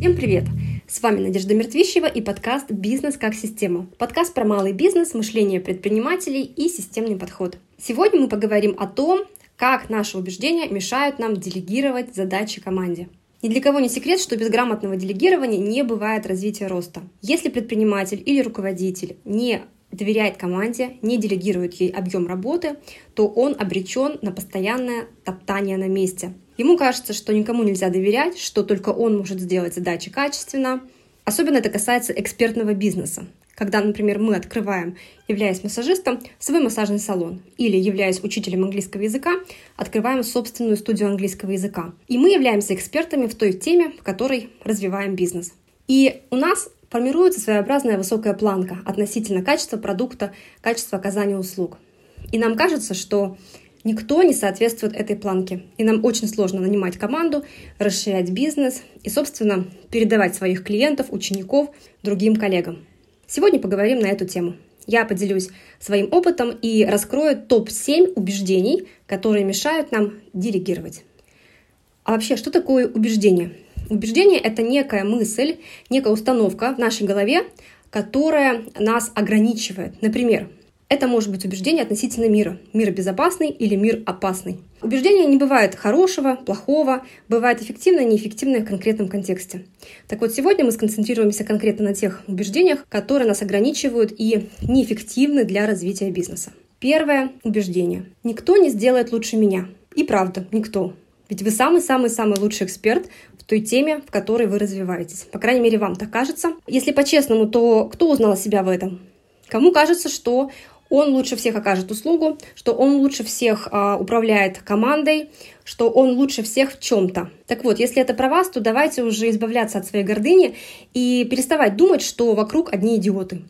Всем привет! С вами Надежда Мертвищева и подкаст «Бизнес как система». Подкаст про малый бизнес, мышление предпринимателей и системный подход. Сегодня мы поговорим о том, как наши убеждения мешают нам делегировать задачи команде. Ни для кого не секрет, что без грамотного делегирования не бывает развития роста. Если предприниматель или руководитель не доверяет команде, не делегирует ей объем работы, то он обречен на постоянное топтание на месте. Ему кажется, что никому нельзя доверять, что только он может сделать задачи качественно. Особенно это касается экспертного бизнеса. Когда, например, мы открываем, являясь массажистом, свой массажный салон или, являясь учителем английского языка, открываем собственную студию английского языка. И мы являемся экспертами в той теме, в которой развиваем бизнес. И у нас формируется своеобразная высокая планка относительно качества продукта, качества оказания услуг. И нам кажется, что никто не соответствует этой планке. И нам очень сложно нанимать команду, расширять бизнес и, собственно, передавать своих клиентов, учеников другим коллегам. Сегодня поговорим на эту тему. Я поделюсь своим опытом и раскрою топ-7 убеждений, которые мешают нам делегировать. А вообще, что такое убеждение? Убеждение — это некая мысль, некая установка в нашей голове, которая нас ограничивает. Например, это может быть убеждение относительно мира. Мир безопасный или мир опасный. Убеждение не бывает хорошего, плохого, бывает эффективное, неэффективное в конкретном контексте. Так вот, сегодня мы сконцентрируемся конкретно на тех убеждениях, которые нас ограничивают и неэффективны для развития бизнеса. Первое убеждение. Никто не сделает лучше меня. И правда, никто. Ведь вы самый-самый-самый лучший эксперт в той теме, в которой вы развиваетесь. По крайней мере, вам так кажется. Если по-честному, то кто узнал себя в этом? Кому кажется, что он лучше всех окажет услугу, что он лучше всех а, управляет командой, что он лучше всех в чем-то. Так вот, если это про вас, то давайте уже избавляться от своей гордыни и переставать думать, что вокруг одни идиоты.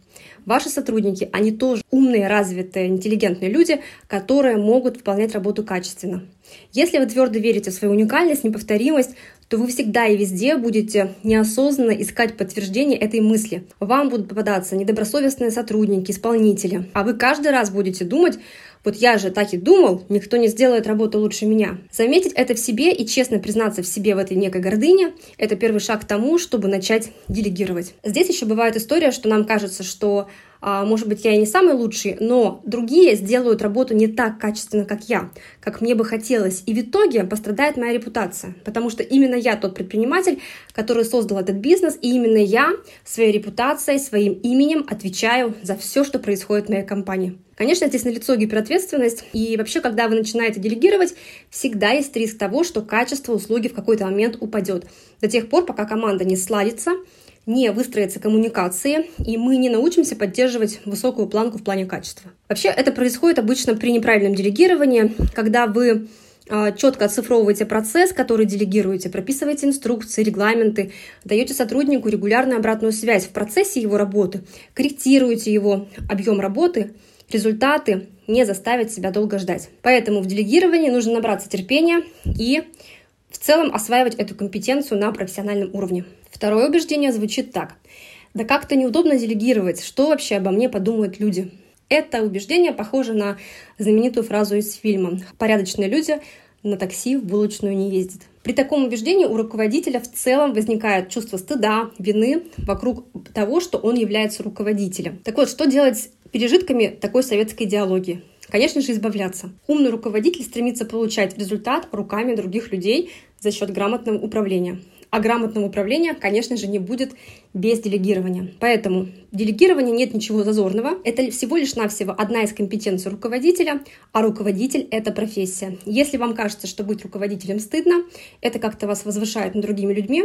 Ваши сотрудники, они тоже умные, развитые, интеллигентные люди, которые могут выполнять работу качественно. Если вы твердо верите в свою уникальность, неповторимость, то вы всегда и везде будете неосознанно искать подтверждение этой мысли. Вам будут попадаться недобросовестные сотрудники, исполнители, а вы каждый раз будете думать, вот я же так и думал, никто не сделает работу лучше меня. Заметить это в себе и честно признаться в себе в этой некой гордыне – это первый шаг к тому, чтобы начать делегировать. Здесь еще бывает история, что нам кажется, что может быть, я и не самый лучший, но другие сделают работу не так качественно, как я, как мне бы хотелось. И в итоге пострадает моя репутация, потому что именно я тот предприниматель, который создал этот бизнес, и именно я своей репутацией, своим именем отвечаю за все, что происходит в моей компании. Конечно, здесь налицо гиперответственность, и вообще, когда вы начинаете делегировать, всегда есть риск того, что качество услуги в какой-то момент упадет. До тех пор, пока команда не сладится, не выстроятся коммуникации, и мы не научимся поддерживать высокую планку в плане качества. Вообще это происходит обычно при неправильном делегировании, когда вы а, четко оцифровываете процесс, который делегируете, прописываете инструкции, регламенты, даете сотруднику регулярную обратную связь в процессе его работы, корректируете его объем работы, результаты не заставят себя долго ждать. Поэтому в делегировании нужно набраться терпения и в целом осваивать эту компетенцию на профессиональном уровне. Второе убеждение звучит так. Да как-то неудобно делегировать, что вообще обо мне подумают люди. Это убеждение похоже на знаменитую фразу из фильма «Порядочные люди на такси в булочную не ездят». При таком убеждении у руководителя в целом возникает чувство стыда, вины вокруг того, что он является руководителем. Так вот, что делать с пережитками такой советской идеологии? Конечно же, избавляться. Умный руководитель стремится получать результат руками других людей за счет грамотного управления. А грамотного управления, конечно же, не будет без делегирования. Поэтому делегирование нет ничего зазорного. Это всего лишь навсего одна из компетенций руководителя, а руководитель — это профессия. Если вам кажется, что быть руководителем стыдно, это как-то вас возвышает над другими людьми,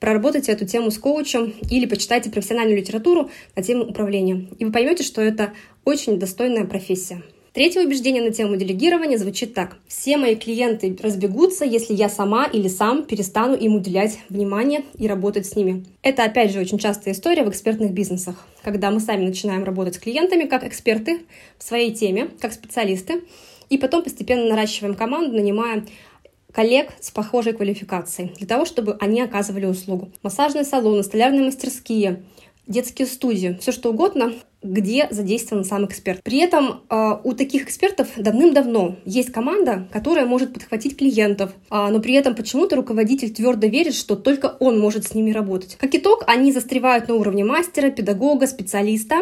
проработайте эту тему с коучем или почитайте профессиональную литературу на тему управления. И вы поймете, что это очень достойная профессия. Третье убеждение на тему делегирования звучит так. Все мои клиенты разбегутся, если я сама или сам перестану им уделять внимание и работать с ними. Это, опять же, очень частая история в экспертных бизнесах, когда мы сами начинаем работать с клиентами как эксперты в своей теме, как специалисты, и потом постепенно наращиваем команду, нанимая коллег с похожей квалификацией, для того, чтобы они оказывали услугу. Массажные салоны, столярные мастерские, детские студии, все что угодно, где задействован сам эксперт. При этом э, у таких экспертов давным-давно есть команда, которая может подхватить клиентов, э, но при этом почему-то руководитель твердо верит, что только он может с ними работать. Как итог, они застревают на уровне мастера, педагога, специалиста,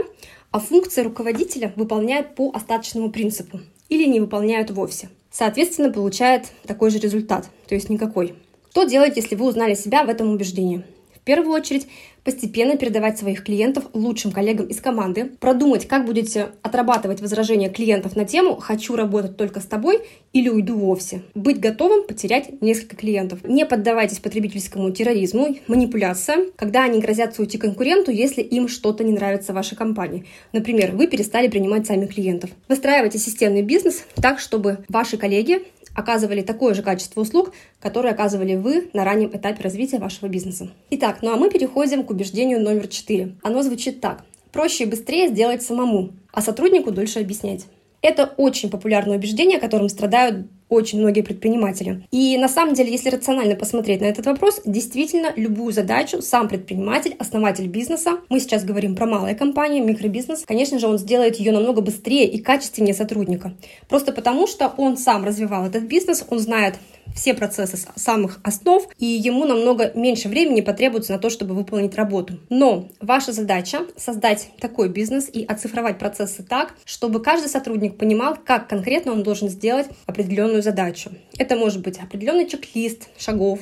а функции руководителя выполняют по остаточному принципу или не выполняют вовсе. Соответственно, получает такой же результат, то есть никакой. Что делать, если вы узнали себя в этом убеждении? Первую очередь, постепенно передавать своих клиентов лучшим коллегам из команды, продумать, как будете отрабатывать возражения клиентов на тему «хочу работать только с тобой» или «уйду вовсе». Быть готовым потерять несколько клиентов. Не поддавайтесь потребительскому терроризму, манипуляциям, когда они грозятся уйти конкуренту, если им что-то не нравится в вашей компании. Например, вы перестали принимать сами клиентов. Выстраивайте системный бизнес так, чтобы ваши коллеги оказывали такое же качество услуг, которое оказывали вы на раннем этапе развития вашего бизнеса. Итак, ну а мы переходим к убеждению номер 4. Оно звучит так. Проще и быстрее сделать самому, а сотруднику дольше объяснять. Это очень популярное убеждение, которым страдают очень многие предприниматели. И на самом деле, если рационально посмотреть на этот вопрос, действительно любую задачу сам предприниматель, основатель бизнеса, мы сейчас говорим про малые компании, микробизнес, конечно же, он сделает ее намного быстрее и качественнее сотрудника. Просто потому, что он сам развивал этот бизнес, он знает все процессы с самых основ, и ему намного меньше времени потребуется на то, чтобы выполнить работу. Но ваша задача создать такой бизнес и оцифровать процессы так, чтобы каждый сотрудник понимал, как конкретно он должен сделать определенную задачу. Это может быть определенный чек-лист шагов,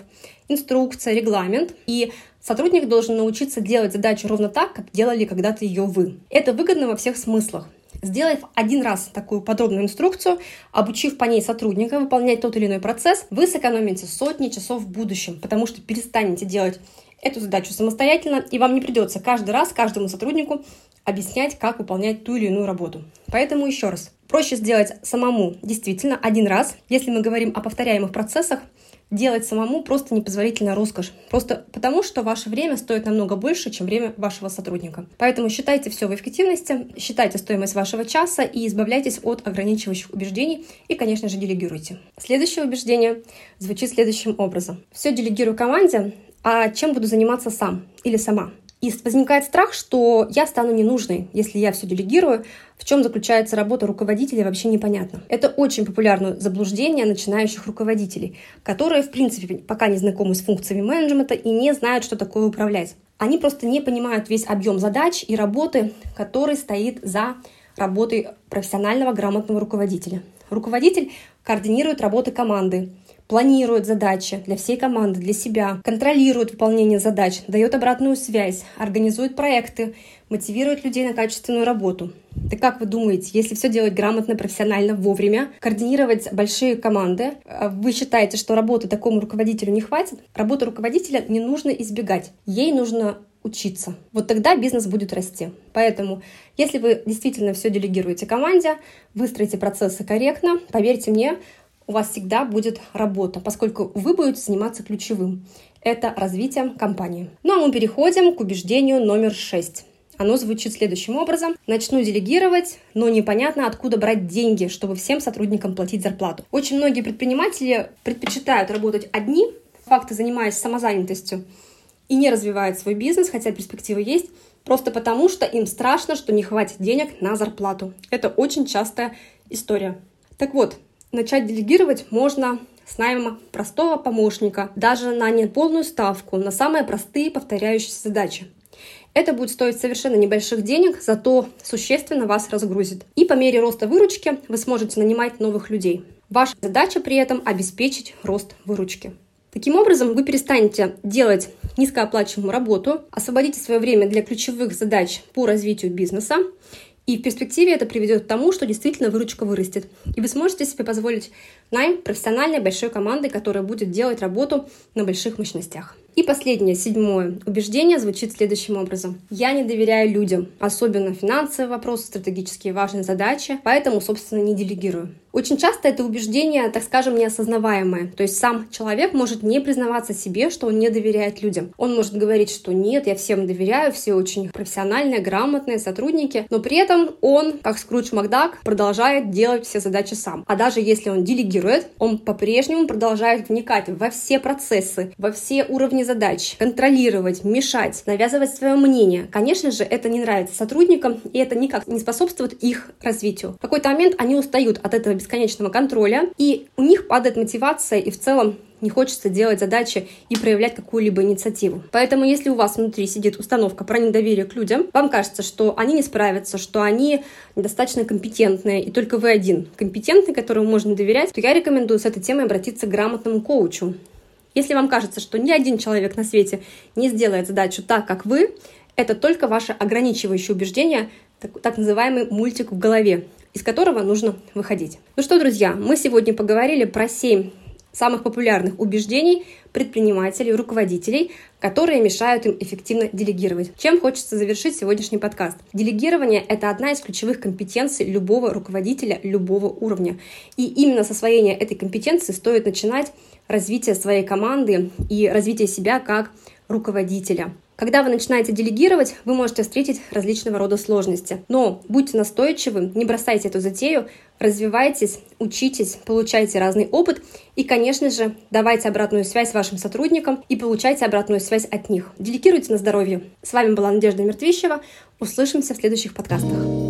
инструкция, регламент, и сотрудник должен научиться делать задачу ровно так, как делали когда-то ее вы. Это выгодно во всех смыслах. Сделав один раз такую подробную инструкцию, обучив по ней сотрудника выполнять тот или иной процесс, вы сэкономите сотни часов в будущем, потому что перестанете делать эту задачу самостоятельно, и вам не придется каждый раз каждому сотруднику объяснять, как выполнять ту или иную работу. Поэтому еще раз, проще сделать самому действительно один раз. Если мы говорим о повторяемых процессах, делать самому просто непозволительная роскошь. Просто потому, что ваше время стоит намного больше, чем время вашего сотрудника. Поэтому считайте все в эффективности, считайте стоимость вашего часа и избавляйтесь от ограничивающих убеждений и, конечно же, делегируйте. Следующее убеждение звучит следующим образом. Все делегирую команде, а чем буду заниматься сам или сама? И возникает страх, что я стану ненужной, если я все делегирую. В чем заключается работа руководителя, вообще непонятно. Это очень популярное заблуждение начинающих руководителей, которые, в принципе, пока не знакомы с функциями менеджмента и не знают, что такое управлять. Они просто не понимают весь объем задач и работы, который стоит за работой профессионального грамотного руководителя. Руководитель координирует работы команды, планирует задачи для всей команды, для себя, контролирует выполнение задач, дает обратную связь, организует проекты, мотивирует людей на качественную работу. Так как вы думаете, если все делать грамотно, профессионально, вовремя, координировать большие команды, а вы считаете, что работы такому руководителю не хватит? Работу руководителя не нужно избегать. Ей нужно учиться. Вот тогда бизнес будет расти. Поэтому, если вы действительно все делегируете команде, выстроите процессы корректно, поверьте мне, у вас всегда будет работа, поскольку вы будете заниматься ключевым. Это развитием компании. Ну а мы переходим к убеждению номер шесть. Оно звучит следующим образом. Начну делегировать, но непонятно, откуда брать деньги, чтобы всем сотрудникам платить зарплату. Очень многие предприниматели предпочитают работать одни, факты занимаясь самозанятостью, и не развивают свой бизнес, хотя перспективы есть, просто потому что им страшно, что не хватит денег на зарплату. Это очень частая история. Так вот, Начать делегировать можно с найма простого помощника, даже на неполную ставку, на самые простые повторяющиеся задачи. Это будет стоить совершенно небольших денег, зато существенно вас разгрузит. И по мере роста выручки вы сможете нанимать новых людей. Ваша задача при этом обеспечить рост выручки. Таким образом, вы перестанете делать низкооплачиваемую работу, освободите свое время для ключевых задач по развитию бизнеса и в перспективе это приведет к тому, что действительно выручка вырастет. И вы сможете себе позволить найм профессиональной большой команды, которая будет делать работу на больших мощностях. И последнее, седьмое убеждение звучит следующим образом. Я не доверяю людям, особенно финансовые вопросы, стратегические важные задачи, поэтому, собственно, не делегирую. Очень часто это убеждение, так скажем, неосознаваемое. То есть сам человек может не признаваться себе, что он не доверяет людям. Он может говорить, что нет, я всем доверяю, все очень профессиональные, грамотные сотрудники, но при этом он, как Скрудж Макдак, продолжает делать все задачи сам. А даже если он делегирует, он по-прежнему продолжает вникать во все процессы, во все уровни задач, контролировать, мешать, навязывать свое мнение. Конечно же, это не нравится сотрудникам, и это никак не способствует их развитию. В какой-то момент они устают от этого бесконечного контроля, и у них падает мотивация, и в целом не хочется делать задачи и проявлять какую-либо инициативу. Поэтому, если у вас внутри сидит установка про недоверие к людям, вам кажется, что они не справятся, что они недостаточно компетентные, и только вы один компетентный, которому можно доверять, то я рекомендую с этой темой обратиться к грамотному коучу. Если вам кажется, что ни один человек на свете не сделает задачу так, как вы, это только ваше ограничивающее убеждение, так, так называемый мультик в голове, из которого нужно выходить. Ну что, друзья, мы сегодня поговорили про 7 самых популярных убеждений предпринимателей, руководителей, которые мешают им эффективно делегировать. Чем хочется завершить сегодняшний подкаст? Делегирование — это одна из ключевых компетенций любого руководителя любого уровня. И именно с освоения этой компетенции стоит начинать развитие своей команды и развитие себя как руководителя. Когда вы начинаете делегировать, вы можете встретить различного рода сложности. Но будьте настойчивы, не бросайте эту затею, развивайтесь, учитесь, получайте разный опыт и, конечно же, давайте обратную связь вашим сотрудникам и получайте обратную связь от них. Делегируйте на здоровье. С вами была Надежда Мертвищева. Услышимся в следующих подкастах.